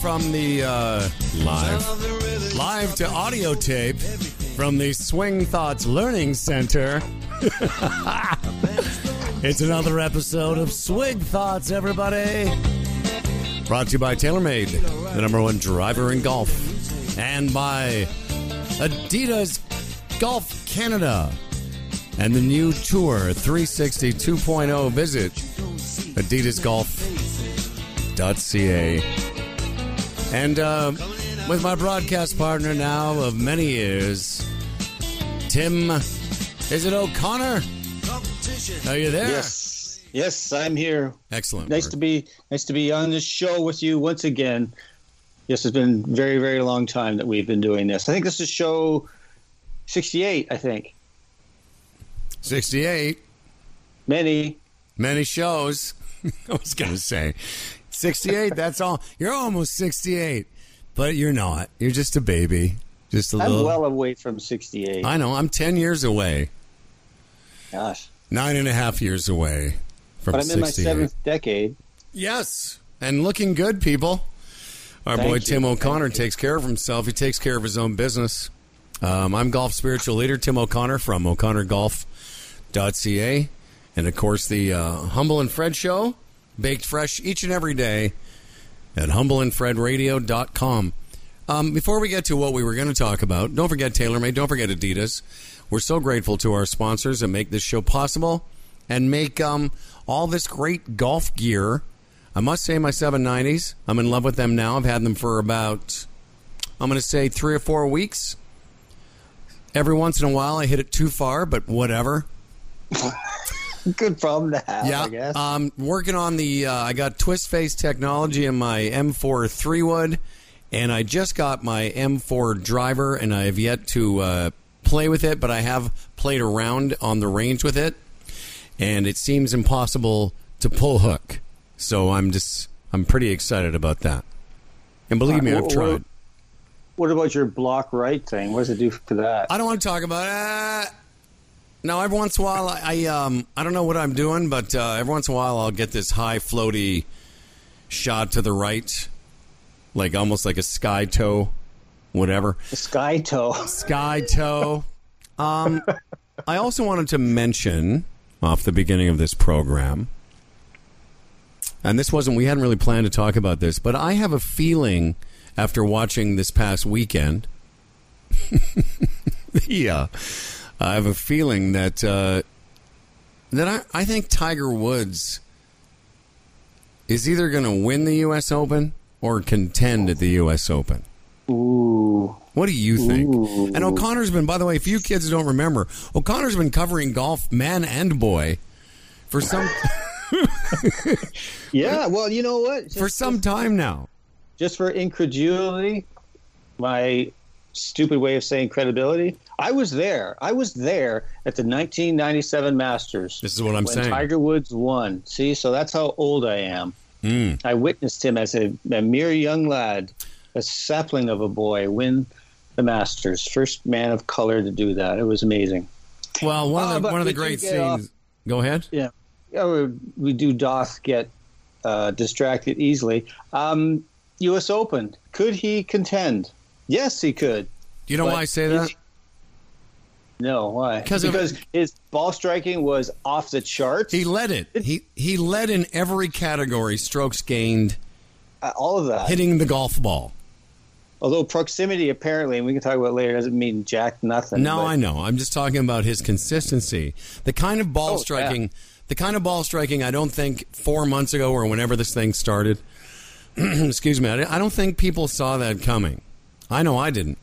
from the uh, live live to audio tape from the Swing Thoughts Learning Center. it's another episode of Swing Thoughts, everybody. Brought to you by TaylorMade, the number one driver in golf, and by Adidas Golf Canada and the new Tour 360 2.0. Visit adidasgolf.ca. And uh, with my broadcast partner now of many years, Tim, is it O'Connor? Are you there? Yes, yes, I'm here. Excellent. Nice to be nice to be on this show with you once again. Yes, it's been very very long time that we've been doing this. I think this is show 68. I think 68. many. Many shows. I was going to say 68. That's all. You're almost 68, but you're not. You're just a baby. Just a I'm little. well away from 68. I know. I'm 10 years away. Gosh, Nine and a half years away from but I'm in my seventh decade. Yes, and looking good, people. Our Thank boy you. Tim O'Connor Thank takes care of himself. He takes care of his own business. Um, I'm golf spiritual leader Tim O'Connor from o'connorgolf.ca. And of course, the uh, Humble and Fred show, baked fresh each and every day at humbleandfredradio.com. Um, before we get to what we were going to talk about, don't forget TaylorMade, don't forget Adidas. We're so grateful to our sponsors that make this show possible and make um, all this great golf gear. I must say, my 790s, I'm in love with them now. I've had them for about, I'm going to say, three or four weeks. Every once in a while, I hit it too far, but whatever. Good problem to have, Yeah, I guess. um, working on the. Uh, I got twist face technology in my M4 three wood, and I just got my M4 driver, and I have yet to uh, play with it, but I have played around on the range with it, and it seems impossible to pull hook. So I'm just I'm pretty excited about that. And believe me, I've tried. what about your block right thing? What does it do for that? I don't want to talk about it. Now, every once in a while, I, I um I don't know what I'm doing, but uh, every once in a while, I'll get this high floaty shot to the right, like almost like a sky toe, whatever. The sky toe. Sky toe. Um, I also wanted to mention off the beginning of this program, and this wasn't, we hadn't really planned to talk about this, but I have a feeling after watching this past weekend, yeah, I have a feeling that, uh, that I, I think Tiger Woods is either going to win the U.S. Open or contend at the U.S. Open. Ooh. What do you think? Ooh. And O'Connor's been, by the way, if you kids don't remember, O'Connor's been covering golf, man and boy, for some Yeah, well, you know what? Just, for some time now. just for incredulity, my stupid way of saying credibility. I was there. I was there at the 1997 Masters. This is what I'm when saying. Tiger Woods won. See, so that's how old I am. Mm. I witnessed him as a, a mere young lad, a sapling of a boy, win the Masters. First man of color to do that. It was amazing. Well, one Uh, of the but one of the great scenes. off- Go ahead. Yeah, yeah we, we do doth get uh, distracted easily. Um, U.S. Open. Could he contend? Yes, he could. Do you know But why I say that? he- No, why? 'Cause of- because his ball striking was off the charts. He led it. He he led in every category: strokes gained, Uh, all of that. hitting the golf ball. Although proximity, apparently, and we can talk about it later, doesn't mean jack nothing. No, but- I know. I'm just talking about his consistency. The kind of ball Oh, striking, the kind of ball striking. I don't think four months ago or whenever this thing started. excuse me. I don't think people saw that coming. I know I didn't.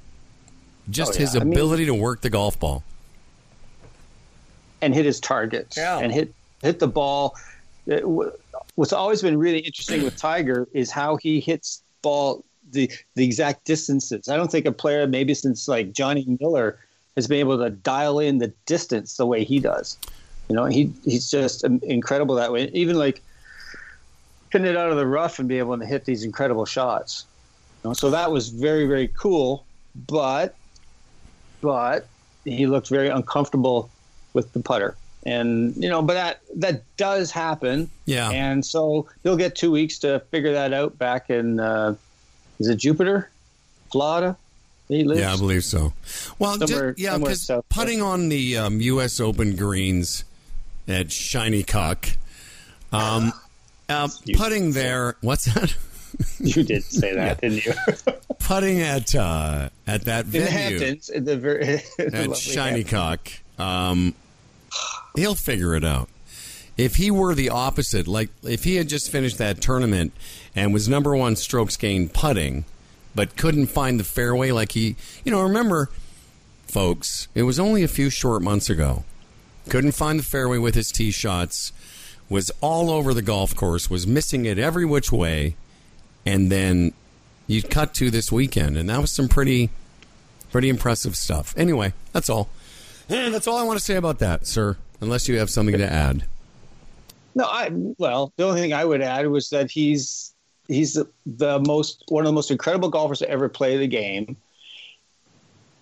Just Oh, yeah. his I mean- ability to work the golf ball. and hit his targets Yeah. and hit hit the ball. What's always been really interesting with Tiger is how he hits ball the the exact distances. I don't think a player maybe since like Johnny Miller has been able to dial in the distance the way he does. You know, he he's just um, incredible that way. Even like hitting it out of the rough and be able to hit these incredible shots. Know, so that was very very cool. But but he looked very uncomfortable with the putter. and you know, but that that does happen. Yeah. And so he'll get two weeks to figure that out back in uh, is it Jupiter, Florida? He lives. Yeah, I believe so. Well, just, yeah, because putting on the um, U.S. Open greens at Shinnecock, um, uh, putting there. What's that? You did say that, didn't you? putting at uh, at that in venue Hamptons, in the very at Shiny Hamptons. Cock. Um, he'll figure it out. If he were the opposite, like if he had just finished that tournament and was number one strokes gained putting, but couldn't find the fairway, like he, you know, remember, folks, it was only a few short months ago. Couldn't find the fairway with his tee shots, was all over the golf course, was missing it every which way, and then you cut to this weekend, and that was some pretty, pretty impressive stuff. Anyway, that's all. And that's all I want to say about that, sir. Unless you have something to add. No, I well, the only thing I would add was that he's he's the, the most one of the most incredible golfers to ever play the game.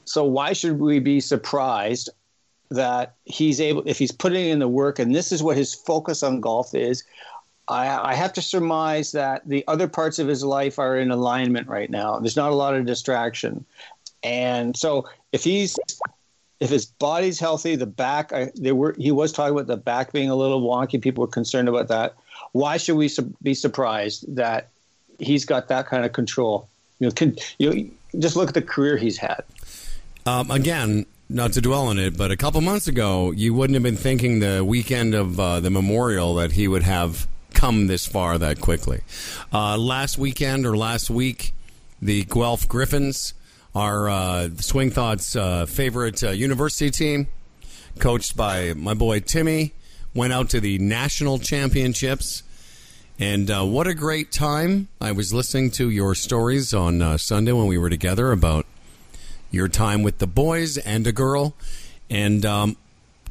So why should we be surprised that he's able if he's putting in the work and this is what his focus on golf is? I, I have to surmise that the other parts of his life are in alignment right now. There's not a lot of distraction, and so if he's if his body's healthy, the back, I, were he was talking about the back being a little wonky. People were concerned about that. Why should we su- be surprised that he's got that kind of control? You know, can, you know, just look at the career he's had. Um, again, not to dwell on it, but a couple months ago, you wouldn't have been thinking the weekend of uh, the memorial that he would have come this far that quickly. Uh, last weekend or last week, the Guelph Griffins, our uh, Swing Thoughts uh, favorite uh, university team, coached by my boy Timmy, went out to the national championships. And uh, what a great time. I was listening to your stories on uh, Sunday when we were together about your time with the boys and a girl, and um,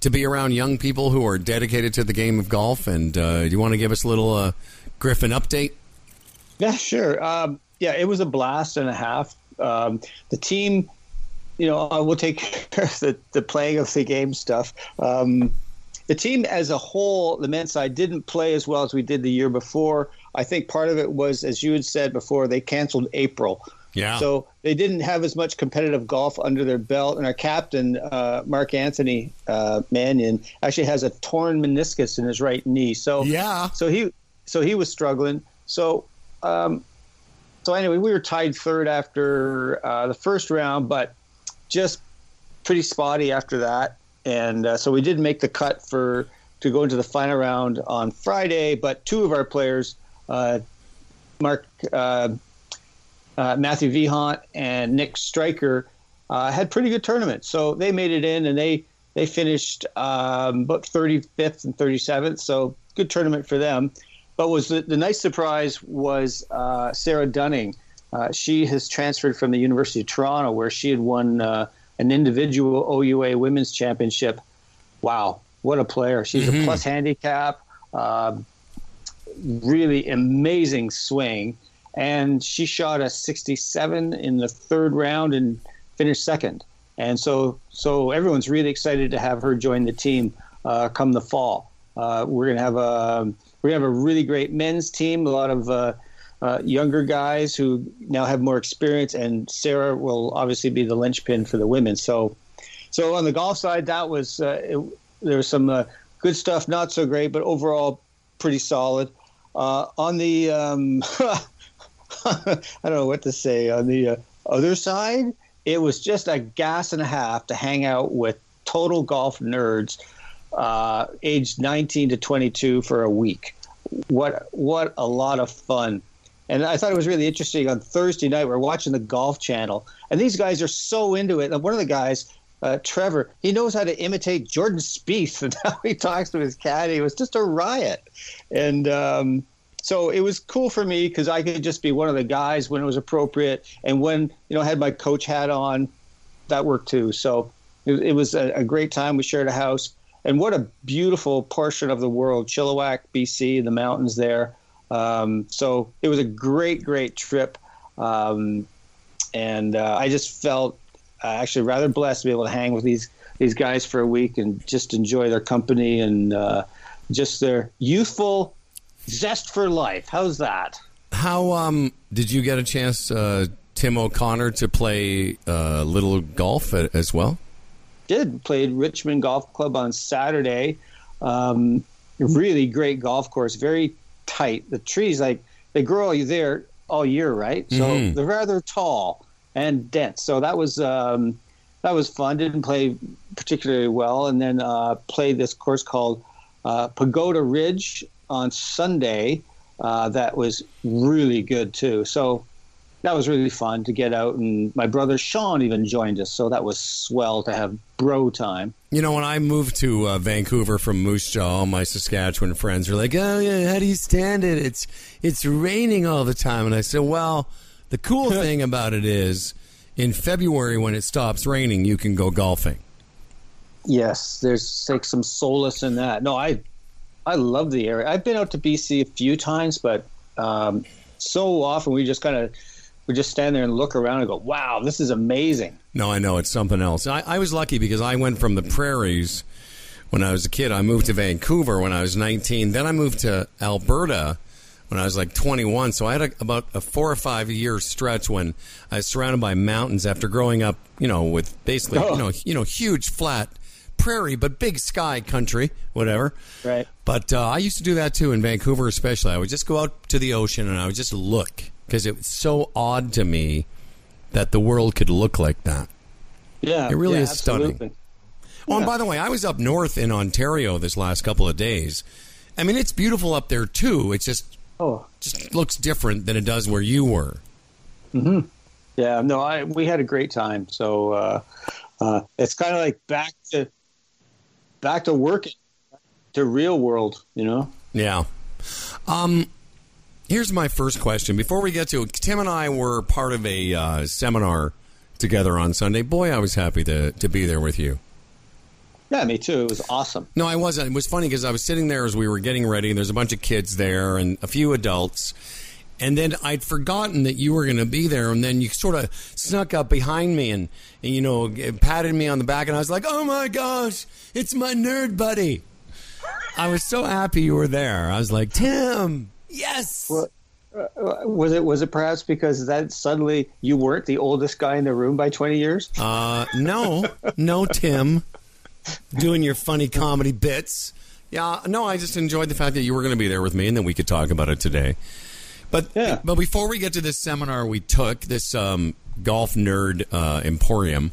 to be around young people who are dedicated to the game of golf. And uh, do you want to give us a little uh, Griffin update? Yeah, sure. Um, yeah, it was a blast and a half. Um, the team, you know, I will take care of the, the playing of the game stuff. Um, the team as a whole, the men's side, didn't play as well as we did the year before. I think part of it was, as you had said before, they canceled April. Yeah. So they didn't have as much competitive golf under their belt. And our captain, uh, Mark Anthony uh, Mannion, actually has a torn meniscus in his right knee. So Yeah. so he so he was struggling. So um, so anyway, we were tied third after uh, the first round, but just pretty spotty after that. And uh, so we did make the cut for to go into the final round on Friday. But two of our players, uh, Mark uh, uh, Matthew Vihant and Nick Stryker, uh, had pretty good tournaments. So they made it in, and they they finished um, about 35th and 37th. So good tournament for them. But was the, the nice surprise was uh, Sarah Dunning. Uh, she has transferred from the University of Toronto, where she had won uh, an individual OUA Women's Championship. Wow, what a player! She's a plus handicap. Um, really amazing swing, and she shot a 67 in the third round and finished second. And so, so everyone's really excited to have her join the team uh, come the fall. Uh, we're gonna have a gonna have a really great men's team. A lot of uh, uh, younger guys who now have more experience, and Sarah will obviously be the linchpin for the women. So, so on the golf side, that was uh, it, there was some uh, good stuff, not so great, but overall pretty solid. On the um, I don't know what to say on the uh, other side, it was just a gas and a half to hang out with total golf nerds, uh, aged 19 to 22 for a week. What what a lot of fun! And I thought it was really interesting. On Thursday night, we are watching the Golf Channel, and these guys are so into it. And one of the guys, uh, Trevor, he knows how to imitate Jordan Spieth, and how he talks to his caddy. It was just a riot, and. Um, so it was cool for me because I could just be one of the guys when it was appropriate, and when you know I had my coach hat on, that worked too. So it, it was a, a, great time. We shared a house, and what a beautiful portion of the world, Chilliwack, BC, the mountains there. Um, so it was a great, great trip, um, and uh, I just felt uh, actually rather blessed to be able to hang with these these guys for a week and just enjoy their company and uh, just their youthful zest for life. How's that? How um did you get a chance, uh, Tim O'Connor, to play uh, little golf as well? Did played Richmond Golf Club on Saturday. Um, really great golf course, very tight. The trees like they grow all there all year, right? So Mhm. they're rather tall and dense. So that was um, that was fun. Didn't play particularly well, and then uh, played this course called uh, Pagoda Ridge on Sunday. Uh, that was really good too. So that was really fun to get out, and my brother Sean even joined us. So that was swell to have bro time. You know, when I moved to uh, Vancouver from Moose Jaw, all my Saskatchewan friends were like, "Oh yeah, how do you stand it? It's it's raining all the time." And I said, "Well, the cool thing about it is, in February when it stops raining, you can go golfing." Yes, there's like some solace in that. No, I I love the area. I've been out to BC a few times, but um, so often we just kind of we just stand there and look around and go, "Wow, this is amazing." No, I know it's something else. I, I was lucky because I went from the prairies when I was a kid. I moved to Vancouver when I was 19. Then I moved to Alberta when I was like 21. So I had a, about a four or five year stretch when I was surrounded by mountains after growing up, you know, with basically, Oh. you know, you know, huge flat prairie, but big sky country, whatever. Right. But uh, I used to do that too in Vancouver, especially. I would just go out to the ocean and I would just look because it was so odd to me that the world could look like that. Yeah, It really yeah, is stunning. absolutely. Oh, and by the way, I was up north in Ontario this last couple of days. I mean, it's beautiful up there too. It just Oh, just looks different than it does where you were. hmm yeah. No, I we had a great time. So uh, uh, it's kind of like back to back to working, to real world. You know. Yeah. Um, here's my first question. Before we get to it, Tim and I were part of a uh, seminar together on Sunday. Boy, I was happy to to be there with you. Yeah, me too. It was awesome. No, I wasn't. It was funny because I was sitting there as we were getting ready. And there's a bunch of kids there and a few adults. And then I'd forgotten that you were going to be there. And then you sort of snuck up behind me and, and, you know, patted me on the back. And I was like, oh my gosh, it's my nerd buddy. I was so happy you were there. I was like, Tim, yes. Well, Uh, was it was it perhaps because that suddenly you weren't the oldest guy in the room by twenty years? Uh, no, no, Tim, doing your funny comedy bits. Yeah, no, I just enjoyed the fact that you were going to be there with me and that we could talk about it today. But Yeah. but before we get to this seminar we took, this um, golf nerd uh, emporium,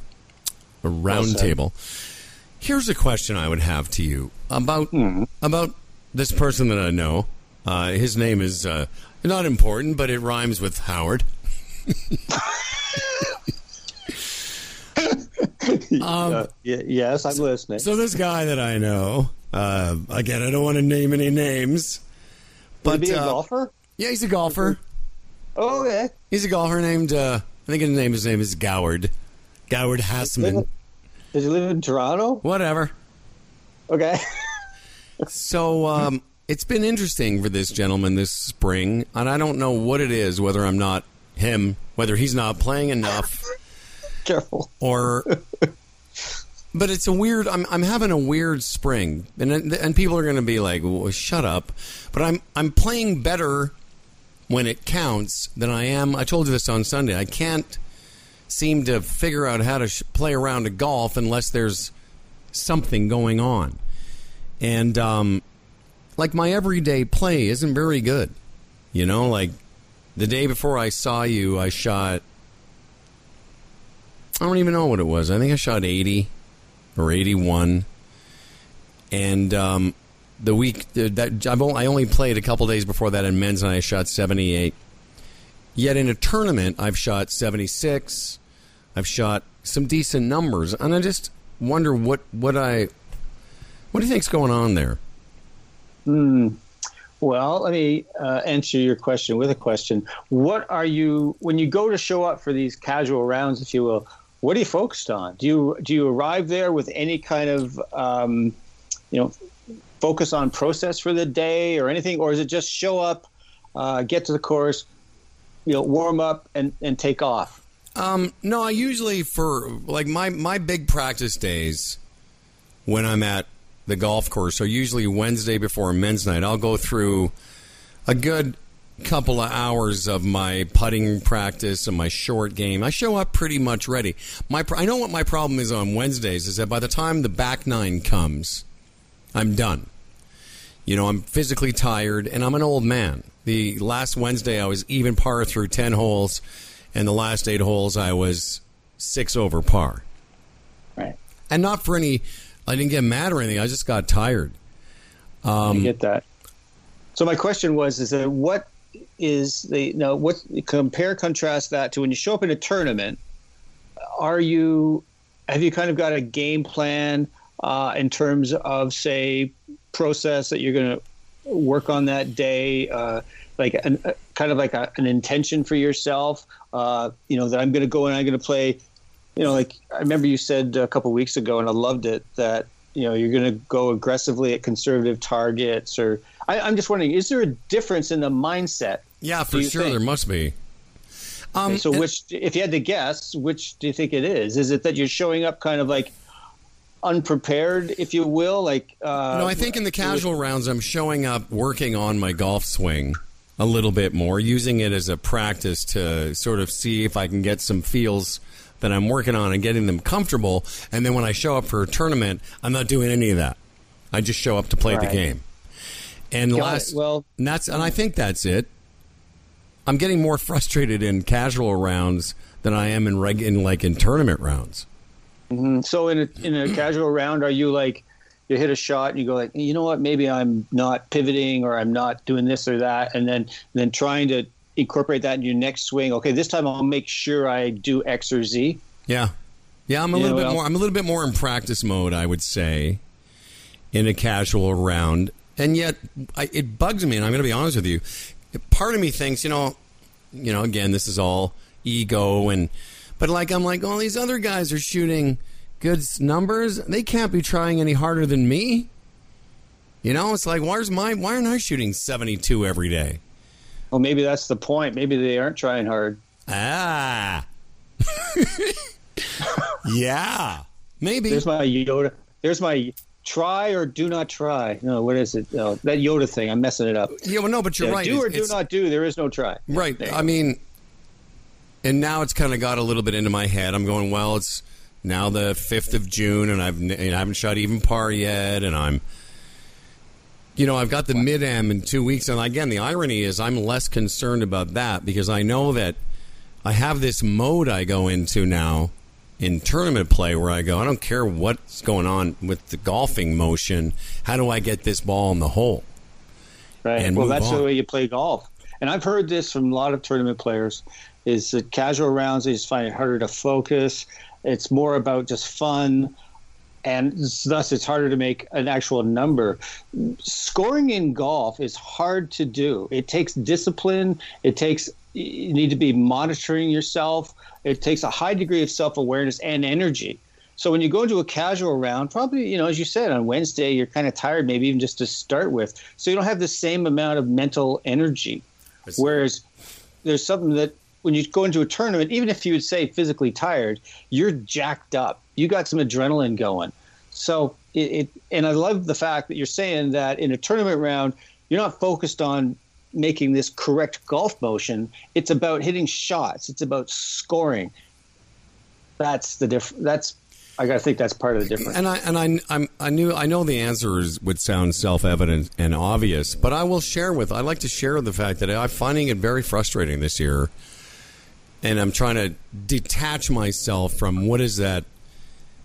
a round Well table. Here's a question I would have to you about Hmm. about this person that I know. Uh, his name is uh, not important, but it rhymes with Howard. Uh, y- yes, I'm listening. Um, So this guy that I know, uh, again, I don't want to name any names, Would but he be a uh, golfer? Yeah, he's a golfer. Oh, okay. He's a golfer named, uh, I think his name his name is Goward, Goward Hassman, Does he live in Toronto? whatever. Okay. So um, it's been interesting for this gentleman this spring, and I don't know what it is, whether I'm not him, whether he's not playing enough, Careful. or. But it's a weird. I'm I'm having a weird spring, and and people are going to be like, well, "Shut up!" But I'm I'm playing better when it counts than I am. I told you this on Sunday. I can't seem to figure out how to sh- play around a golf unless there's something going on, and um, like my everyday play isn't very good. You know, like the day before I saw you, I shot. I don't even know what it was. I think I shot 80 or 81. And um, the week that I've only, I only played a couple days before that in men's, and I shot 78. Yet in a tournament, I've shot 76. I've shot some decent numbers, and I just wonder what what I what do you think's going on there? Well, let me uh, answer your question with a question. What are you when you go to show up for these casual rounds, if you will? What are you focused on? Do you do you arrive there with any kind of um, you know focus on process for the day or anything, or is it just show up, uh, get to the course, you know, warm up and, and take off? Um, no, I usually for like my my big practice days when I'm at the golf course. So usually Wednesday before men's night, I'll go through a good couple of hours of my putting practice and my short game. I show up pretty much ready. My I know what my problem is on Wednesdays is that by the time the back nine comes, I'm done. You know, I'm physically tired and I'm an old man. The last Wednesday I was even par through 10 holes and the last 8 holes I was 6 over par. Right. And not for any I didn't get mad or anything. I just got tired. Um, I get that. So my question was: Is that what is the you know what compare contrast that to when you show up in a tournament? Are you have you kind of got a game plan uh, in terms of say process that you're going to work on that day? Uh, like an, uh, kind of like a, an intention for yourself, uh, you know, that I'm going to go and I'm going to play you know, like I remember you said a couple weeks ago, and I loved it that you know you're going to go aggressively at conservative targets. Or I, I'm just wondering, is there a difference in the mindset? Yeah, for sure think? there must be. Um, so, and- which, if you had to guess, which do you think it is? Is it that you're showing up kind of like unprepared, if you will? Like, uh, No, I think in the casual rounds, I'm showing up working on my golf swing a little bit more, using it as a practice to sort of see if I can get some feels that I'm working on and getting them comfortable. And then when I show up for a tournament, I'm not doing any of that. I just show up to play the game. And Got it. last, Well- and that's and I think that's it. I'm getting more frustrated in casual rounds than I am in reg in like in tournament rounds. Mm-hmm. So in a in a casual round, are you like you hit a shot and you go like, you know what, maybe I'm not pivoting or I'm not doing this or that, and then then trying to incorporate that in your next swing. Okay, this time I'll make sure I do X or Z. Yeah, yeah. I'm a Yeah, little bit more. I'm a little bit more in practice mode, I would say, in a casual round. And yet, I, it bugs me. And I'm going to be honest with you. Part of me thinks, you know, you know, again, this is all ego, and but like I'm like, all these other guys are shooting good numbers. They can't be trying any harder than me. You know, it's like, where's my? Why aren't I shooting 72 every day? Well, maybe that's the point. Maybe they aren't trying hard. Ah. yeah. Maybe. There's my Yoda. There's my try or do not try. No, what is it? No, that Yoda thing. I'm messing it up. yeah, well, no, but you're Yeah, right. Do or do it's- not do. There is no try. Right. I mean, and now it's kind of got a little bit into my head. I'm going, well, it's now the 5th of June, and I've and I haven't shot even par yet, and I'm, you know, I've got the mid am in two weeks, and again, the irony is I'm less concerned about that because I know that I have this mode I go into now in tournament play where I go, I don't care what's going on with the golfing motion. How do I get this ball in the hole? Right. well, that's on. the way you play golf. And I've heard this from a lot of tournament players: is that casual rounds they just find it harder to focus. It's more about just fun, and thus it's harder to make an actual number. Scoring in golf is hard to do. It takes discipline. It takes you need to be monitoring yourself. It takes a high degree of self awareness and energy. So when you go into a casual round, probably, you know, as you said, on Wednesday, you're kind of tired, maybe even just to start with. So you don't have the same amount of mental energy. Whereas there's something that when you go into a tournament, even if you would say physically tired, you're jacked up. You got some adrenaline going. So it, it and I love the fact that you're saying that in a tournament round, you're not focused on making this correct golf motion. It's about hitting shots. It's about scoring. That's the diff. That's I got to think that's part of the difference. And I and I I'm, I knew I know the answers would sound self evident and obvious, but I will share with I like to share the fact that I'm finding it very frustrating this year, and I'm trying to detach myself from what does that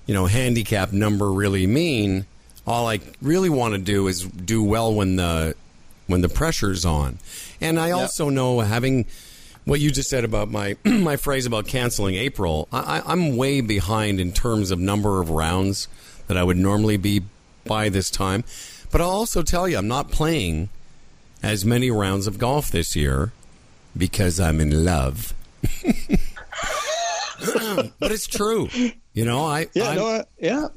you know handicap number really mean. All I really want to do is do well when the when the pressure's on, and I also know having what you just said about my my phrase about canceling April, I- I'm way behind in terms of number of rounds that I would normally be by this time. But I'll also tell you, I'm not playing as many rounds of golf this year because I'm in love. but it's true, you know. I yeah, I'm, no, yeah.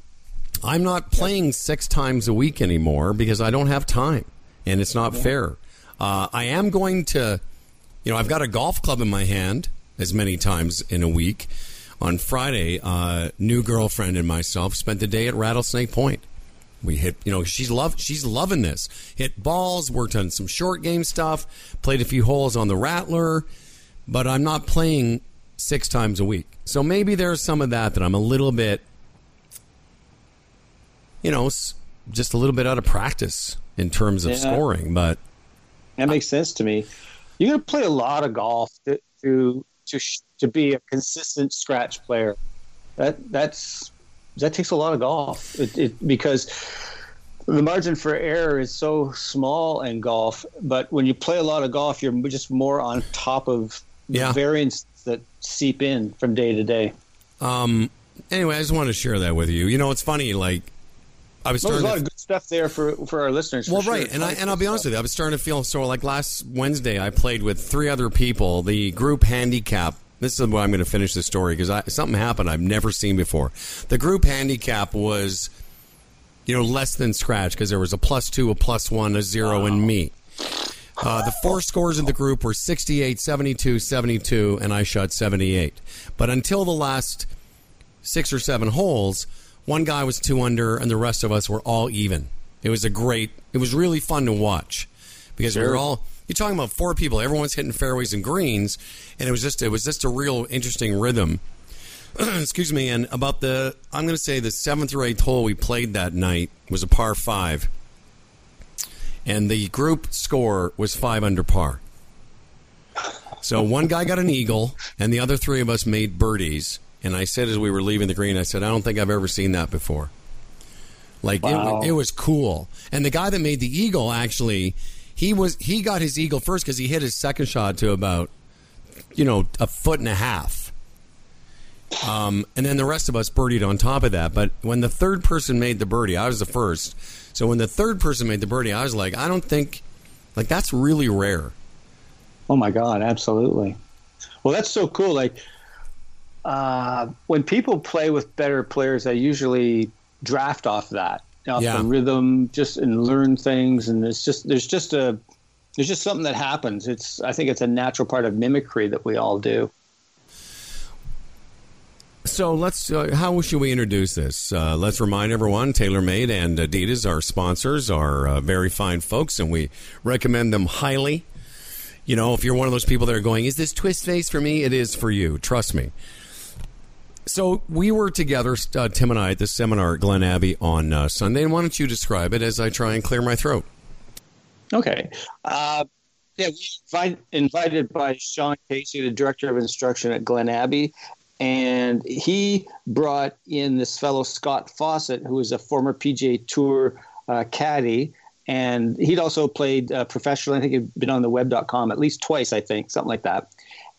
I'm not playing six times a week anymore because I don't have time, and it's not fair. Uh, I am going to, you know, I've got a golf club in my hand as many times in a week. On Friday, uh, new girlfriend and myself spent the day at Rattlesnake Point. We hit, you know, she's love she's loving this. Hit balls, worked on some short game stuff, played a few holes on the Rattler, but I'm not playing six times a week. So maybe there's some of that that I'm a little bit, you know, just a little bit out of practice in terms of yeah. scoring. But that makes sense to me. You're going to play a lot of golf to to to, to be a consistent scratch player. That that's that takes a lot of golf it, it, because the margin for error is so small in golf. But when you play a lot of golf, you're just more on top of yeah. the variance that seep in from day to day. Um. Anyway, I just want to share that with you. You know, it's funny. Like I was starting. Well, there's a lot of good stuff there for for our listeners. Well, right, and I and I'll be honest with you, I was starting to feel so. Like last Wednesday, I played with three other people. The group handicap. This is where I'm going to finish the story because something happened I've never seen before. The group handicap was, you know, less than scratch because there was a plus two, a plus one, a zero, wow. and me. Uh, the four scores in the group were 68, 72, 72, and I shot 78. But until the last six or seven holes, one guy was two under, and the rest of us were all even. It was a great. It was really fun to watch because sure. we were all. You're talking about four people. Everyone's hitting fairways and greens, and it was just it was just a real interesting rhythm. Excuse me. And about the, I'm going to say the seventh or eighth hole we played that night was a par five and the group score was five under par. So one guy got an eagle, and the other three of us made birdies. And I said as we were leaving the green, I said, I don't think I've ever seen that before. Like wow. it, it was cool. And the guy that made the eagle actually, he was he got his eagle first because he hit his second shot to about, you know, a foot and a half. Um, and then the rest of us birdied on top of that. But when the third person made the birdie, I was the first. So when the third person made the birdie, I was like, I don't think, like, that's really rare. Oh my God, absolutely. Well, that's so cool. Like, uh, when people play with better players, they usually draft off that, off yeah. the rhythm, just and learn things. And it's just, there's just a, there's just something that happens. It's, I think it's a natural part of mimicry that we all do. So let's. Uh, how should we introduce this? Uh, let's remind everyone: TaylorMade and Adidas, our sponsors, are uh, very fine folks, and we recommend them highly. You know, if you're one of those people that are going, "Is this twist face for me?" It is for you. Trust me. So we were together, uh, Tim and I, at this seminar at Glen Abbey on uh, Sunday. And why don't you describe it as I try and clear my throat? Okay. Uh, yeah, we invited by Sean Casey, the director of instruction at Glen Abbey, and he brought in this fellow Scott Fawcett, who was a former PGA Tour uh, caddy, and he'd also played uh, professionally. I think he'd been on the web.com at least twice, I think, something like that.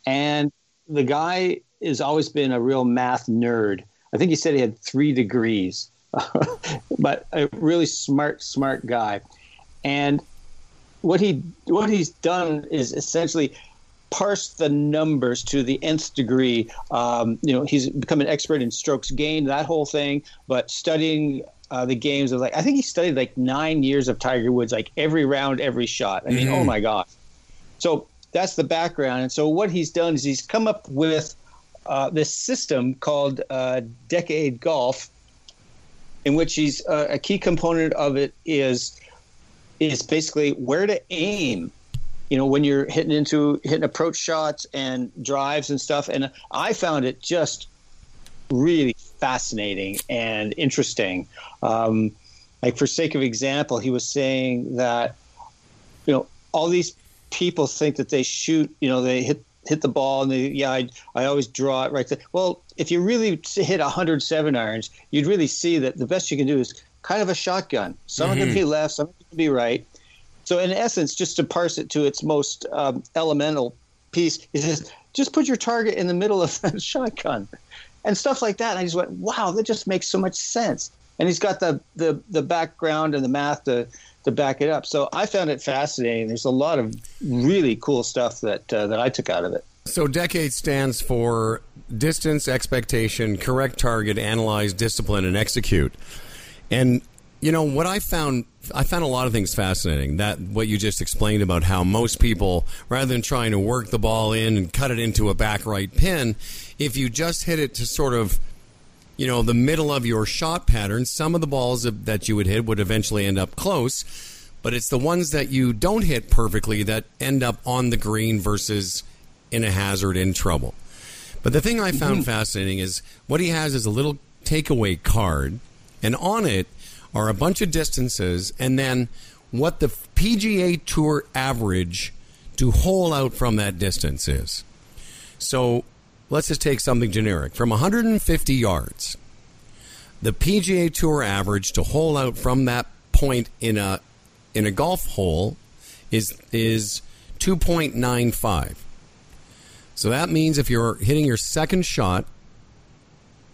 And the guy has always been a real math nerd. I think he said he had three degrees, but a really smart, smart guy. And what he what he's done is essentially parse the numbers to the nth degree. Um, you know, he's become an expert in strokes gained, that whole thing. But studying uh, the games of like, I think he studied like nine years of Tiger Woods, like every round, every shot. I mean, oh mm-hmm. oh my gosh. So that's the background. And so what he's done is he's come up with uh, this system called uh, Decade Golf, in which he's uh, a key component of it is is basically where to aim you know, when you're hitting into hitting approach shots and drives and stuff. And I found it just really fascinating and interesting. Um, like for sake of example, he was saying that, you know, all these people think that they shoot, you know, they hit hit the ball and they, yeah, I, I always draw it right there. Well, if you really hit 107 irons, you'd really see that the best you can do is kind of a shotgun. Some mm-hmm. can be left, some can be right. So, in essence, just to parse it to its most um, elemental piece, he says, just put your target in the middle of the shotgun and stuff like that. And I just went, wow, that just makes so much sense. And he's got the, the, the background and the math to, to back it up. So I found it fascinating. There's a lot of really cool stuff that, uh, that I took out of it. So, decade stands for distance, expectation, correct target, analyze, discipline, and execute. And you know what I found I found a lot of things fascinating. That what you just explained about how most people rather than trying to work the ball in and cut it into a back right pin, if you just hit it to sort of you know, the middle of your shot pattern. Some of the balls that you would hit would eventually end up close, but it's the ones that you don't hit perfectly that end up on the green versus in a hazard in trouble. But the thing I found mm-hmm. fascinating is what he has is a little takeaway card, and on it are a bunch of distances and then what the PGA Tour average to hole out from that distance is. So let's just take something generic. From 150 yards, the PGA Tour average to hole out from that point in a in a golf hole is is 2.95. So that means if you're hitting your second shot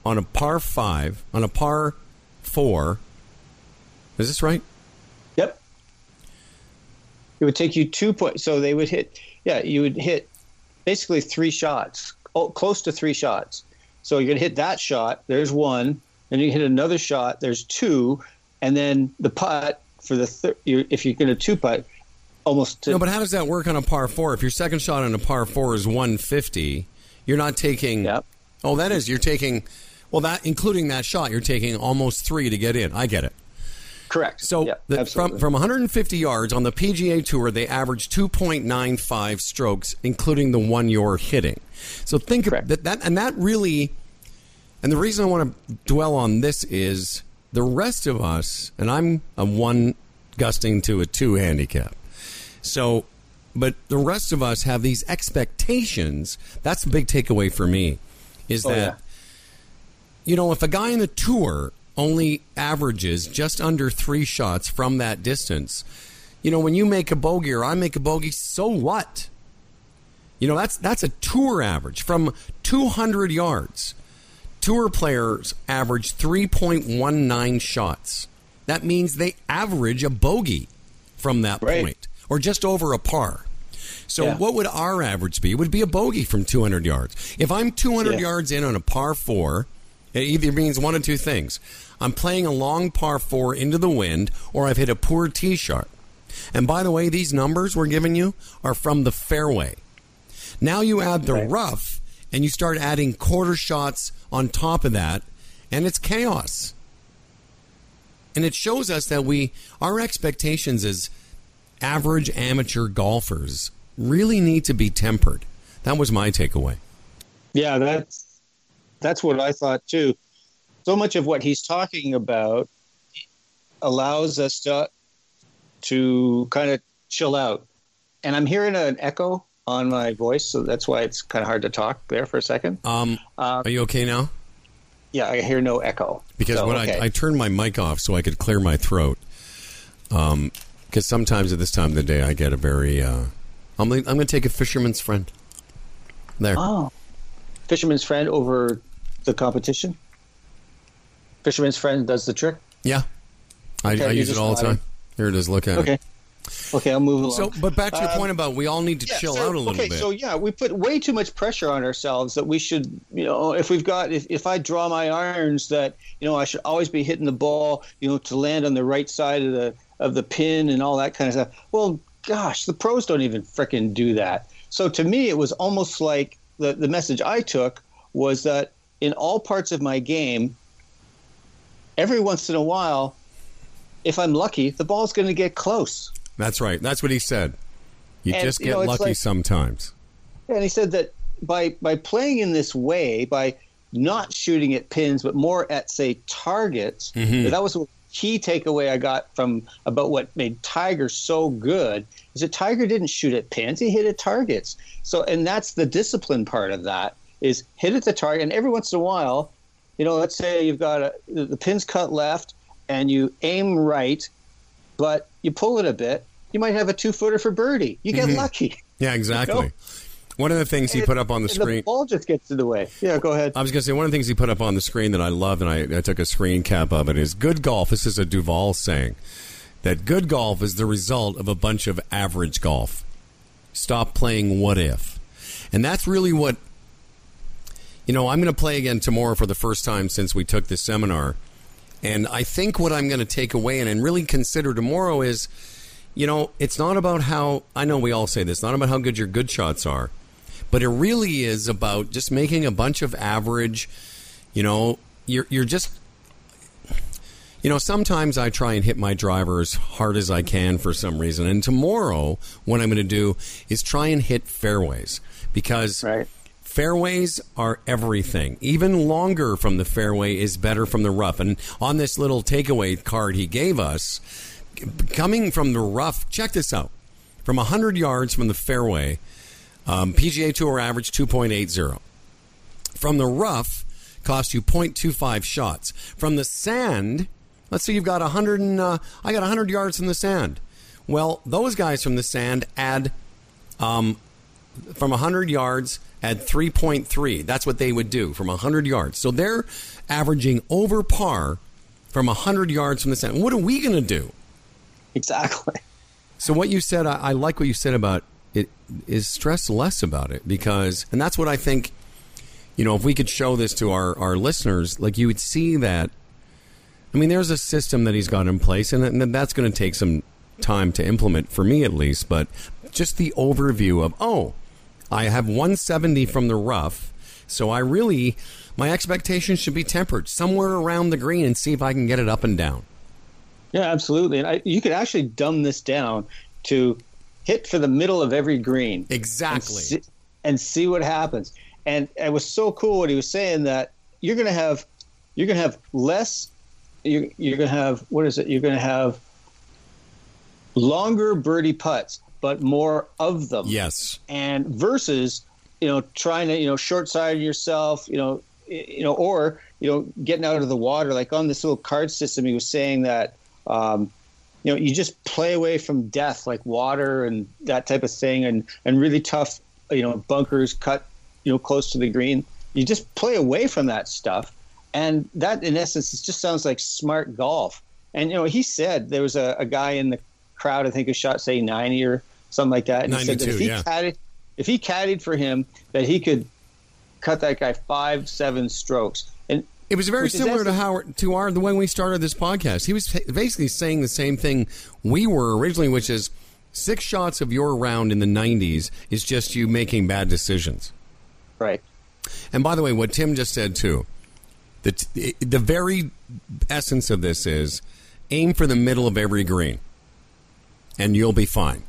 on a par 5, on a par 4, is this right? Yep. It would take you two points. So they would hit, yeah, you would hit basically three shots, oh, close to three shots. So you're going to hit that shot. There's one. Then you hit another shot. There's two. And then the putt for the third, if you're going to two putt, almost. To, no, but how does that work on a par four? If your second shot on a par four is 150, you're not taking. Yep. Oh, that is. You're taking. Well, that including that shot, you're taking almost three to get in. I get it. Correct. So yeah, the, from from 150 yards on the PGA Tour, they average 2.95 strokes, including the one you're hitting. So think Correct. of that, that, and that really, and the reason I want to dwell on this is the rest of us, and I'm a one gusting to a two handicap. So, but the rest of us have these expectations. That's the big takeaway for me, is Oh, that yeah. you know if a guy in the tour only averages just under three shots from that distance. You know, when you make a bogey or I make a bogey, so what? You know, that's that's a tour average from 200 yards. Tour players average 3.19 shots. That means they average a bogey from that Right. point, or just over a par. So, Yeah. what would our average be? It would be a bogey from 200 yards. If I'm 200 Yeah. yards in on a par four, it either means one of two things. I'm playing a long par four into the wind, or I've hit a poor tee shot. And by the way, these numbers we're giving you are from the fairway. Now you add the rough, and you start adding quarter shots on top of that, and it's chaos. And it shows us that we our expectations as average amateur golfers really need to be tempered. That was my takeaway. Yeah, that's that's what I thought too. So much of what he's talking about allows us to to kind of chill out. And I'm hearing an echo on my voice, so that's why it's kind of hard to talk there for a second. Um, Uh, are you okay now? Yeah, I hear no echo. Because So, when okay. I, I turned my mic off so I could clear my throat. Um, because sometimes at this time of the day I get a very. Uh, I'm I'm going to take a fisherman's friend. There. oh, fisherman's friend over the competition. Fisherman's friend does the trick. Yeah, I, Okay, I use it all the time. Here it is. Look at Okay, it. okay, I'll move along. So, but back to your Um, point about we all need to Yeah, chill so- out a little okay, bit. so yeah, we put way too much pressure on ourselves that we should, you know, if we've got, if, if I draw my irons, that you know, I should always be hitting the ball, you know, to land on the right side of the of the pin and all that kind of stuff. Well, gosh, the pros don't even frickin' do that. So to me, it was almost like the the message I took was that in all parts of my game, every once in a while, if I'm lucky, the ball's going to get close. That's right. That's what he said. You And, just you get know, lucky like- sometimes. And he said that by by playing in this way, by not shooting at pins, but more at say targets, Mhm. that was a key takeaway I got from about what made Tiger so good. Is that Tiger didn't shoot at pins; he hit at targets. So, and that's the discipline part of that is hit at the target, and every once in a while, you know, let's say you've got a, the pin's cut left, and you aim right, but you pull it a bit. You might have a two footer for birdie. You get mm-hmm. lucky. Yeah, exactly. know? One of the things he put up on the screen. The ball just gets in the way. Yeah, go ahead. I was going to say one of the things he put up on the screen that I loved, and I, I took a screen cap of it, is good golf. This is a Duval saying that good golf is the result of a bunch of average golf. Stop playing what if, and that's really what you know. I'm going to play again tomorrow for the first time since we took this seminar, and I think what I'm going to take away and, and really consider tomorrow is, you know, it's not about how I know we all say this, not about how good your good shots are but it really is about just making a bunch of average, you know, you're you're just you know, sometimes I try and hit my driver as hard as I can for some reason. And tomorrow, what I'm going to do is try and hit fairways because Right. Fairways are everything. Even longer from the fairway is better from the rough. And on this little takeaway card he gave us, coming from the rough, check this out. From 100 yards from the fairway, um, PGA Tour average 2.80. From the rough, cost you 0.25 shots. From the sand, let's say you've got 100 and, uh, I got 100 yards from the sand. Well, those guys from the sand add um, from 100 yards at 3.3. That's what they would do from 100 yards. So they're averaging over par from 100 yards from the center. What are we going to do? Exactly. So what you said, I, I like what you said about it. Is stress less about it because, and that's what I think. You know, if we could show this to our our listeners, like you would see that. I mean, there's a system that he's got in place, and, and that's going to take some time to implement for me at least. But just the overview of oh, I have 170 from the rough, so I really my expectations should be tempered somewhere around the green and see if I can get it up and down. Yeah, absolutely. And I, you could actually dumb this down to hit for the middle of every green. and Exactly. see, and see what happens. And it was so cool what he was saying that you're going to have you're going to have less you're, you're going to have what is it? You're going to have longer birdie putts, but more of them. Yes. And versus you know trying to you know short side yourself, you know, you know, or you know getting out of the water like on this little card system. He was saying that. Um, you know, you just play away from death, like water and that type of thing, and and really tough, you know, bunkers cut, you know, close to the green. You just play away from that stuff, and that, in essence, it just sounds like smart golf. And you know, he said there was a, a guy in the crowd, I think, who shot say ninety or something like that, and he said that if he yeah. caddied, if he caddied for him, that he could cut that guy five, seven strokes. And It was very similar to how to our the when we started this podcast. He was basically saying the same thing we were originally, which is six shots of your round in the '90s is just you making bad decisions. right, And by the way, what Tim just said too, the the very essence of this is aim for the middle of every green, and you'll be fine.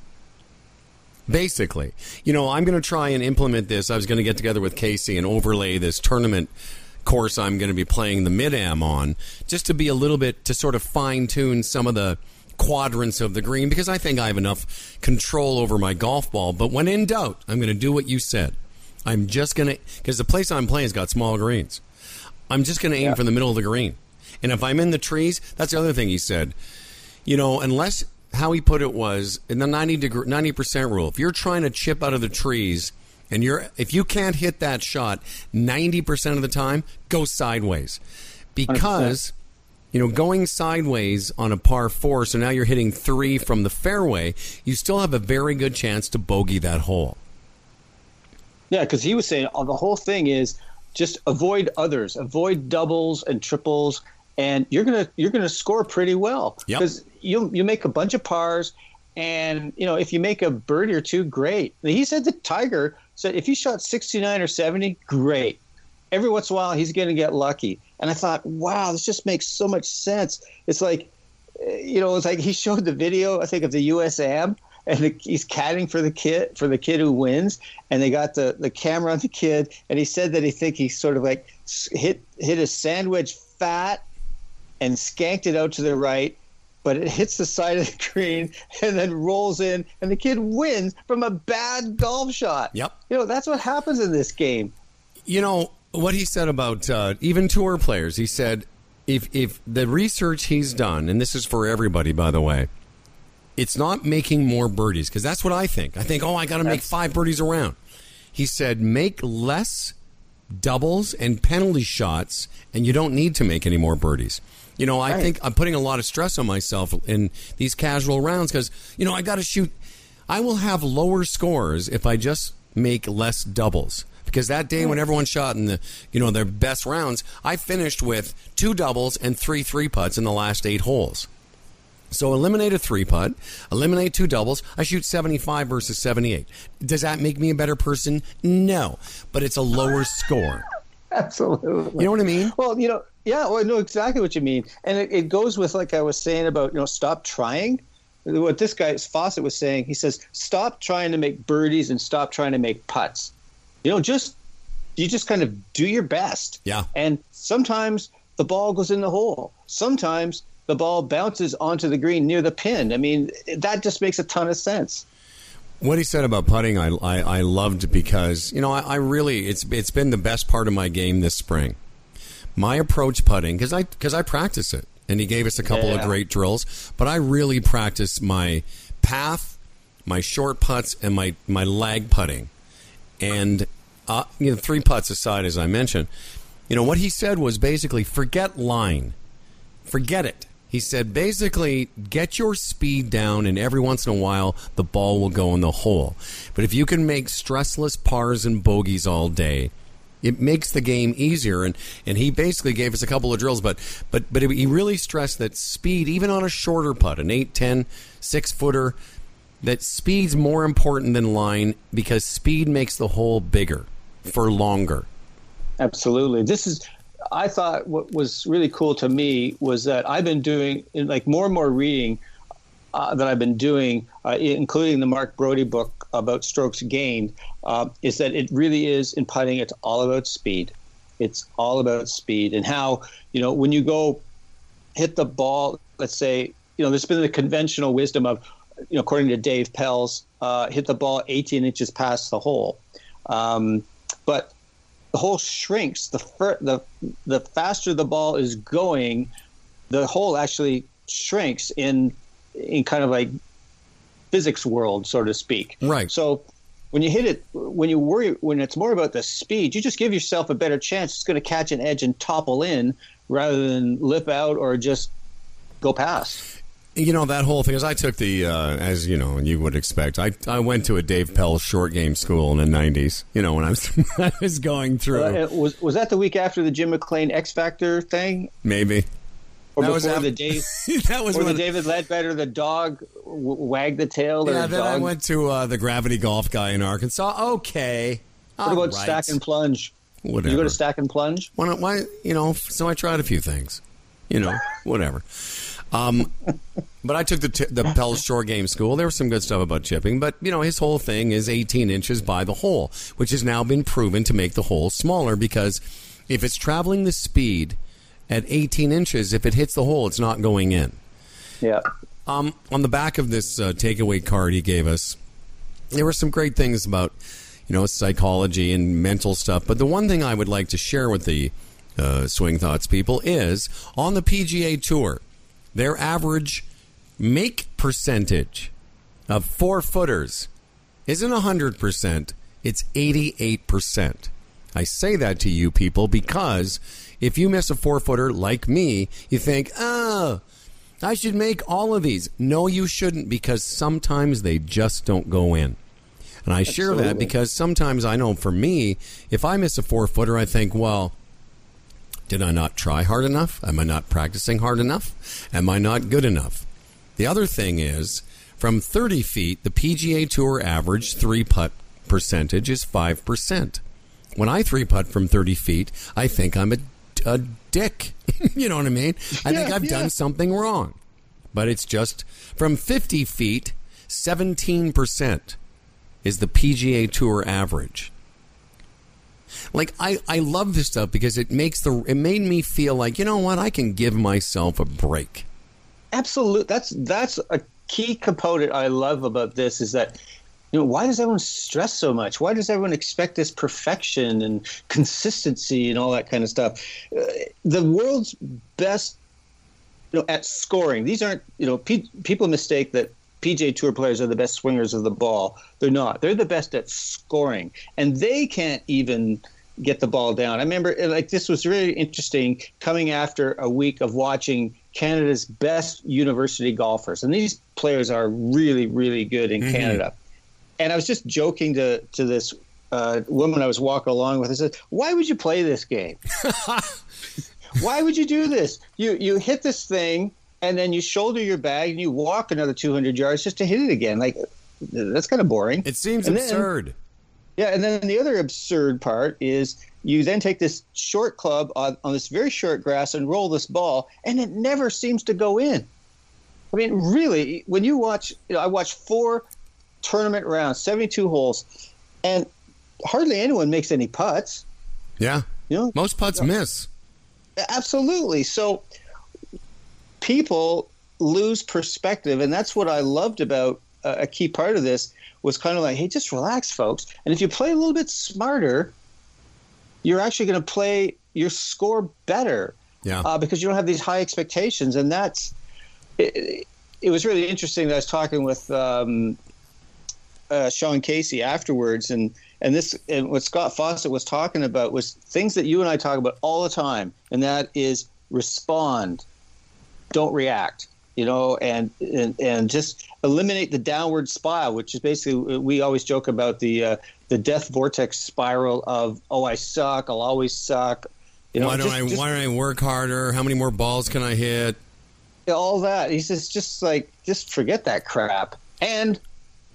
Basically, you know, I'm going to try and implement this. I was going to get together with Casey and overlay this tournament course I'm going to be playing the mid am on, just to be a little bit to sort of fine tune some of the quadrants of the green because I think I have enough control over my golf ball. But when in doubt, I'm going to do what you said. I'm just going to because the place I'm playing has got small greens. I'm just going to aim Yeah. for the middle of the green. And if I'm in the trees, that's the other thing he said. You know, unless how he put it was in the 90 degree, 90% rule. If you're trying to chip out of the trees and you're if you can't hit that shot 90% of the time, go sideways. Because you know, going sideways on a par 4, so now you're hitting 3 from the fairway, you still have a very good chance to bogey that hole. Yeah, because he was saying oh, the whole thing is just avoid others, avoid doubles and triples, and you're gonna you're gonna score pretty well because you you make a bunch of pars, and you know if you make a birdie or two, great. He said the Tiger said if he shot 69 or 70, great. Every once in a while, he's going to get lucky. And I thought, wow, this just makes so much sense. It's like, uh, you know, it's like he showed the video, I think, of the USAM, and the, he's caddying for the kid for the kid who wins, and they got the, the camera on the kid, and he said that he think he sort of like hit hit a sand wedge fat and skanked it out to the right, but it hits the side of the green and then rolls in, and the kid wins from a bad golf shot. Yep. You know, that's what happens in this game. You know what he said about uh, even tour players. He said if if the research he's done, and this is for everybody, by the way, it's not making more birdies because that's what I think. I think, oh, I got to make five birdies around. He said make less doubles and penalty shots, and you don't need to make any more birdies. You know, I Right. think I'm putting a lot of stress on myself in these casual rounds because you know I got to shoot. I will have lower scores if I just make less doubles. Because that day when everyone shot in the you know their best rounds, I finished with two doubles and three three putts in the last eight holes. So eliminate a three putt, eliminate two doubles. I shoot 75 versus 78. Does that make me a better person? No, but it's a lower score. Absolutely. You know what I mean? Well, you know, Yeah, well, I know exactly what you mean, and it, it goes with like I was saying about you know stop trying. What this guy Fawcett was saying, he says stop trying to make birdies and stop trying to make putts. You know, just you just kind of do your best. Yeah. And sometimes the ball goes in the hole. Sometimes the ball bounces onto the green near the pin. I mean, that just makes a ton of sense. What he said about putting, I, I, I loved because you know I, I really it's it's been the best part of my game this spring. My approach putting because I because I practice it, and he gave us a couple of great drills. But I really practice my path, my short putts, and my my lag putting, and uh, you know three putts aside, as I mentioned. You know what he said was basically forget line, forget it. He said basically get your speed down, and every once in a while the ball will go in the hole. But if you can make stressless pars and bogeys all day, it makes the game easier. And, and he basically gave us a couple of drills, but but but he really stressed that speed, even on a shorter putt, an 8, 10, 6 footer, that speed's more important than line because speed makes the hole bigger for longer. Absolutely. This is, I thought what was really cool to me was that I've been doing like more and more reading uh, that I've been doing, uh, including the Mark Broadie book about strokes gained, uh, is that it really is in putting, it's all about speed. It's all about speed and how, you know, when you go hit the ball, let's say, you know, there's been the conventional wisdom of, you know, according to Dave Pelz, uh, hit the ball 18 inches past the hole. Um, but the hole shrinks. The, fir- the the faster the ball is going, the hole actually shrinks in in kind of like physics world, so to speak. Right. So when you hit it, when you worry, when it's more about the speed, you just give yourself a better chance. It's going to catch an edge and topple in rather than lip out or just go past. You know that whole thing is I took the uh, as you know you would expect. I I went to a Dave Pelz short game school in the '90s. You know when I was I was going through Uh, was was that the week after the Jim McLean X Factor thing, maybe or That was before the Dave? that was Or the when David Leadbetter, the dog w- wagged the tail. Yeah. the Then I went to uh, the Gravity Golf guy in Arkansas. Okay, What about stack and plunge? whatever? You go to stack and plunge. why, not- why you know? So I tried a few things. You know, whatever. Um, but I took the t- the Pelz short game school. There was some good stuff about chipping, but you know his whole thing is 18 inches by the hole, which has now been proven to make the hole smaller because if it's traveling the speed at 18 inches, if it hits the hole, it's not going in. Yeah. Um, on the back of this uh, takeaway card he gave us, there were some great things about, you know, psychology and mental stuff. But the one thing I would like to share with the uh, Swing Thoughts people is on the PGA Tour, their average make percentage of four footers isn't 100%, it's 88%. I say that to you people because if you miss a four footer like me, you think, oh, I should make all of these. No, you shouldn't because sometimes they just don't go in. And I share that because sometimes I know for me, if I miss a four footer, I think, well, did I not try hard enough? Am I not practicing hard enough? Am I not good enough? The other thing is, from 30 feet, the PGA Tour average three putt percentage is 5%. When I three putt from 30 feet, I think I'm a, a dick. you know what I mean? I think I've yeah. done something wrong. But it's just from 50 feet, 17% is the PGA Tour average. Like I, I love this stuff because it makes the it made me feel like you know what I can give myself a break. Absolutely. That's that's a key component I love about this is that you know why does everyone stress so much? Why does everyone expect this perfection and consistency and all that kind of stuff? Uh, the world's best, you know, at scoring. These aren't you know pe- people mistake that. PGA Tour players are the best swingers of the ball. They're not. They're the best at scoring, and they can't even get the ball down. I remember like this was really interesting coming after a week of watching Canada's best university golfers, and these players are really, really good in Canada. And I was just joking to to this uh, woman I was walking along with. I said, "Why would you play this game? Why would you do this? You you hit this thing." And then you shoulder your bag and you walk another 200 yards just to hit it again. Like, that's kind of boring. It seems And then- absurd. Yeah, and then the other absurd part is you then take this short club on, on this very short grass and roll this ball, and it never seems to go in. I mean, really, when you watch, you know, I watched four tournament round, 72 holes, and hardly anyone makes any putts. Yeah. You know, Most putts miss. Absolutely. So people lose perspective, and that's what I loved about uh, a key part of this was kind of like, hey, just relax, folks. And if you play a little bit smarter, you're actually going to play your score better Yeah. uh, because you don't have these high expectations, and that's. It, it was really interesting that I was talking with um, uh, Sean Casey afterwards, and and this and what Scott Fawcett was talking about was things that you and I talk about all the time, and that is respond, don't react, you know, and and, and just eliminate the downward spiral, which is basically we always joke about the uh, the death vortex spiral of oh I suck, I'll always suck. You know, why don't just- I just- why don't I work harder? How many more balls can I hit? all that. He says, just like, just forget that crap and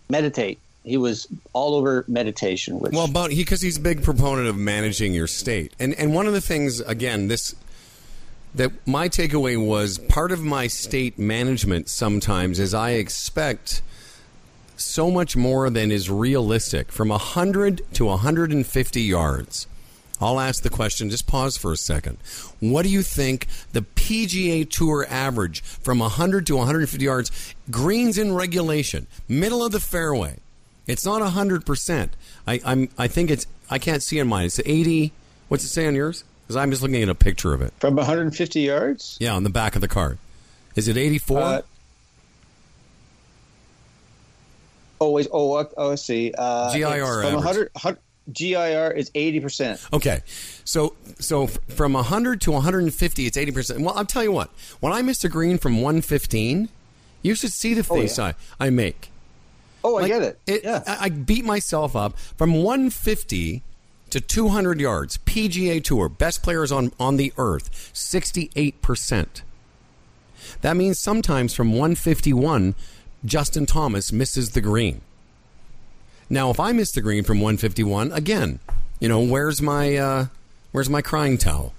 meditate. He was all over meditation. Which, Well, but he because he's a big proponent of managing your state, and and one of the things again this that my takeaway was part of my state management sometimes is I expect so much more than is realistic from 100 to 150 yards. I'll ask the question, just pause for a second. What do you think the PGA Tour average from 100 to 150 yards, greens in regulation, middle of the fairway? It's not 100%. I, I'm, I think it's, I can't see on mine. It's 80, what's it say on yours? Because I'm just looking at a picture of it. from 150 yards, Yeah, on the back of the card. Is it 84? Uh, oh, oh, uh, oh, I see. Uh, GIR from 100, 100 GIR is 80%. Okay, so so from 100 to 150, it's 80 percent. Well, I'll tell you what. When I miss a green from 115, you should see the face yeah. I, I make. Oh, I Like, get it. yeah. I, I beat myself up from 150 to 200 yards. PGA Tour, best players on on the earth, 68 percent. That means sometimes from 151, Justin Thomas misses the green. Now, if I miss the green from 151, again, you know, where's my uh, where's my crying towel?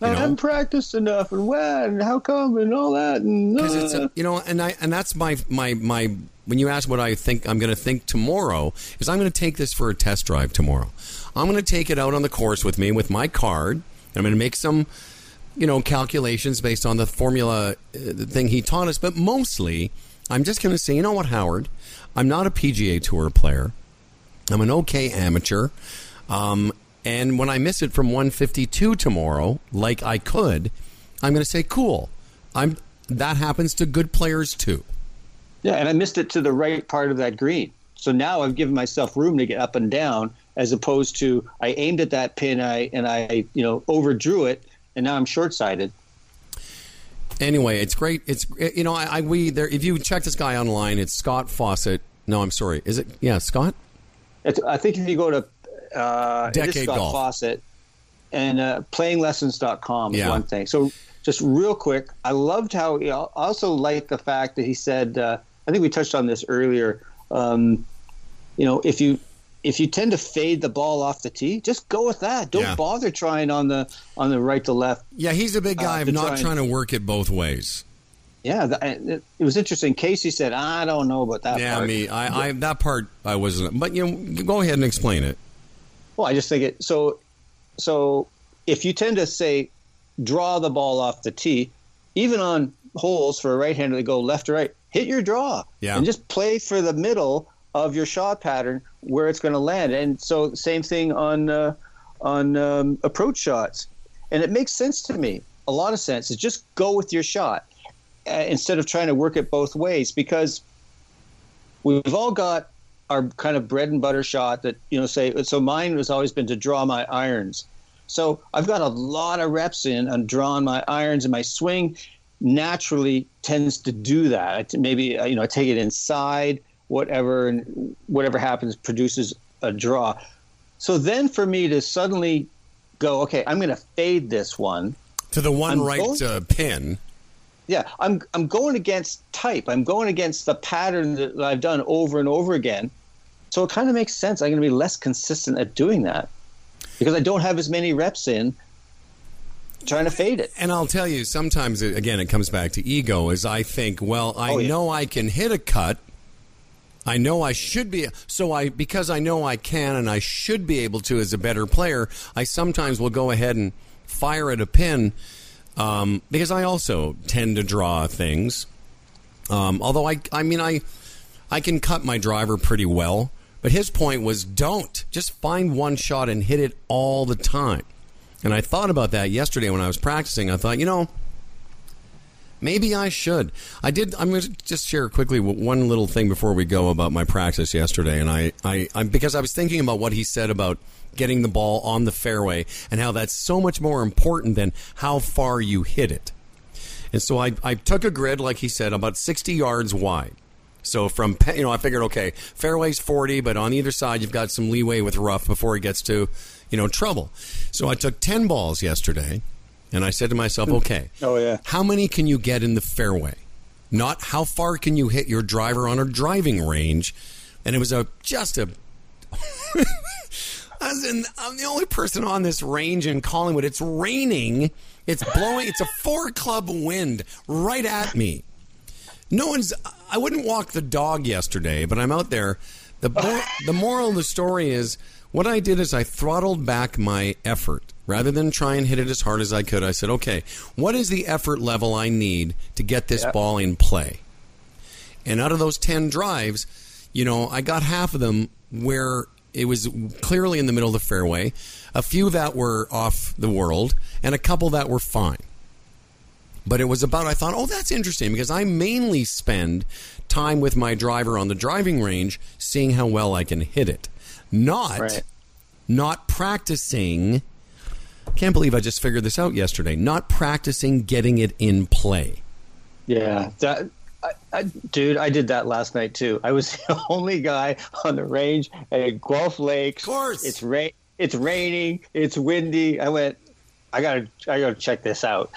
I You know? haven't practiced enough, and when, and how come, and all that, and because it's uh, a, you know and i and that's my my my when you ask what i think i'm going to think tomorrow is i'm going to take this for a test drive tomorrow. I'm going to take it out on the course with me with my card. I'm going to make some you know calculations based on the formula uh, thing he taught us but mostly i'm just going to say you know what howard? I'm not a pga tour player. I'm an okay amateur. Um, and when i miss it from 152 tomorrow like i could i'm going to say cool. I'm that happens to good players too yeah, and I missed it to the right part of that green. So now I've given myself room to get up and down, as opposed to I aimed at that pin, I and I you know overdrew it, and now I'm short sided. anyway it's great it's you know i, I we there if you check this guy online it's scott fawcett no i'm sorry is it yeah scott It's, I think if you go to uh, Decade Scott Golf. Fawcett and uh, playinglessons.com is Yeah. one thing. So just real quick, I loved how he I also liked the fact that he said, uh, I think we touched on this earlier. Um, you know, if you if you tend to fade the ball off the tee, just go with that. Don't Yeah. bother trying on the on the right to left. yeah he's a big guy Uh, of to not try and- trying to work it both ways Yeah, that, it, it was interesting. Casey said, "I don't know about that." yeah part. me I, I that part i wasn't but you know go ahead and explain it Well, I just think it. So, so if you tend to say draw the ball off the tee, even on holes for a right-hander that go left to right, hit your draw Yeah. and just play for the middle of your shot pattern where it's going to land. And so, same thing on uh, on um, approach shots, and it makes sense to me. A lot of sense is just go with your shot uh, instead of trying to work it both ways because we've all got our kind of bread and butter shot that you know say so mine has always been to draw my irons so i've got a lot of reps in on drawing my irons and my swing naturally tends to do that maybe uh, you know i take it inside whatever and whatever happens produces a draw so then for me to suddenly go okay i'm going to fade this one to the one I'm right going- uh, pin yeah, I'm I'm going against type. I'm going against the pattern that I've done over and over again. So it kind of makes sense. I'm going to be less consistent at doing that. because I don't have as many reps in trying to fade it. And I'll tell you, sometimes it, again, it comes back to ego. Is I think, well, I Oh, yeah. know I can hit a cut. I know I should be so I because I know I can and I should be able to as a better player. I sometimes will go ahead and fire at a pin um, because I also tend to draw things. Um, although I, I mean, I, I can cut my driver pretty well. But his point was, don't just find one shot and hit it all the time. And I thought about that yesterday when I was practicing. I thought, you know, maybe I should. I did. I'm going to just share quickly one little thing before we go about my practice yesterday. And I, I, I, because I was thinking about what he said about getting the ball on the fairway and how that's so much more important than how far you hit it. And so I, I took a grid, like he said, about 60 yards wide. So from, you know, I figured, okay, fairway's 40, but on either side, you've got some leeway with rough before it gets to, you know, trouble. So I took 10 balls yesterday, and I said to myself, hmm. okay, Oh, yeah. how many can you get in the fairway? Not how far can you hit your driver on a driving range. And it was a just a. As in, I'm the only person on this range in Collingwood. It's raining. It's blowing. It's a four club wind right at me. No one's. I wouldn't walk the dog yesterday, but I'm out there. The the moral of the story is what I did is I throttled back my effort rather than try and hit it as hard as I could. I said, okay, what is the effort level I need to get this Yep. ball in play? And out of those 10 drives, you know, I got half of them where it was clearly in the middle of the fairway, a few that were off the world, and a couple that were fine. But it was about, I thought, oh, that's interesting because I mainly spend time with my driver on the driving range seeing how well I can hit it. Not, Right. not practicing. Can't believe I just figured this out yesterday. Not practicing getting it in play. Yeah, that, I, I, dude, I did that last night too. I was the only guy on the range at Guelph Lakes. Of course. it's rain. It's raining. It's windy. I went. I gotta. I gotta check this out.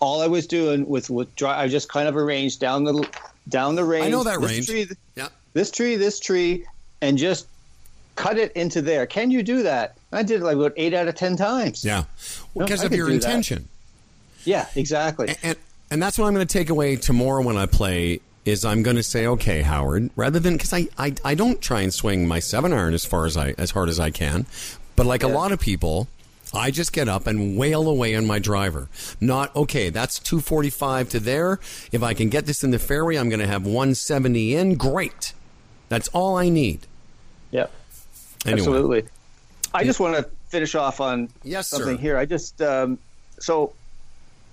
All I was doing with with dri I just kind of arranged down the down the range. I know that this range. Tree, Yeah. this tree, this tree, and just cut it into there. Can you do that? I did it like about eight out of ten times. Yeah. No, Because I of your do that. intention. Yeah, exactly. And, and and that's what I'm going to take away tomorrow when I play is I'm going to say, okay, Howard, rather than because I, I I don't try and swing my seven iron as far as I as hard as I can, but like a lot of people. I just get up and wail away on my driver. Not okay. That's 245 to there. If I can get this in the fairway, I'm going to have 170 in. Great. That's all I need. Yeah. Anyway. Absolutely. I just want to finish off on Yes, something sir. here. I just um, so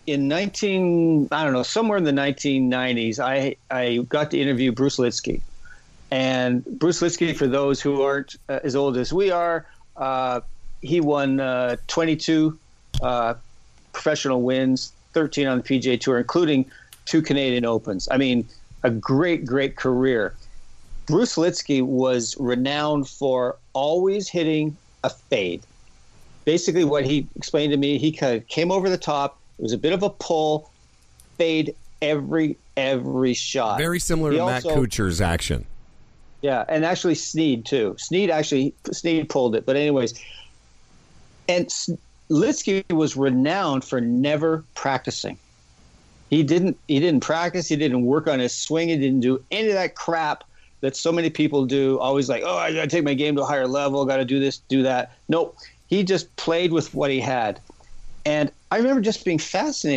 in 19 I don't know somewhere in the 1990s I I got to interview Bruce Lietzke. And Bruce Lietzke for those who aren't uh, as old as we are, uh, he won uh, 22 uh, professional wins, 13 on the PGA Tour including two Canadian Opens. I mean, a great great career. Bruce Lietzke was renowned for always hitting a fade. Basically, what he explained to me, he kind of came over the top. It was a bit of a pull, fade every every shot. Very similar He to Matt also- Kuchar's action. Yeah, and actually Snead too. Snead actually Snead pulled it, but anyways, and Lietzke was renowned for never practicing. He didn't. He didn't practice. He didn't work on his swing. He didn't do any of that crap that so many people do. Always like, oh, I got to take my game to a higher level. Got to do this, do that. Nope. He just played with what he had, and I remember just being fascinated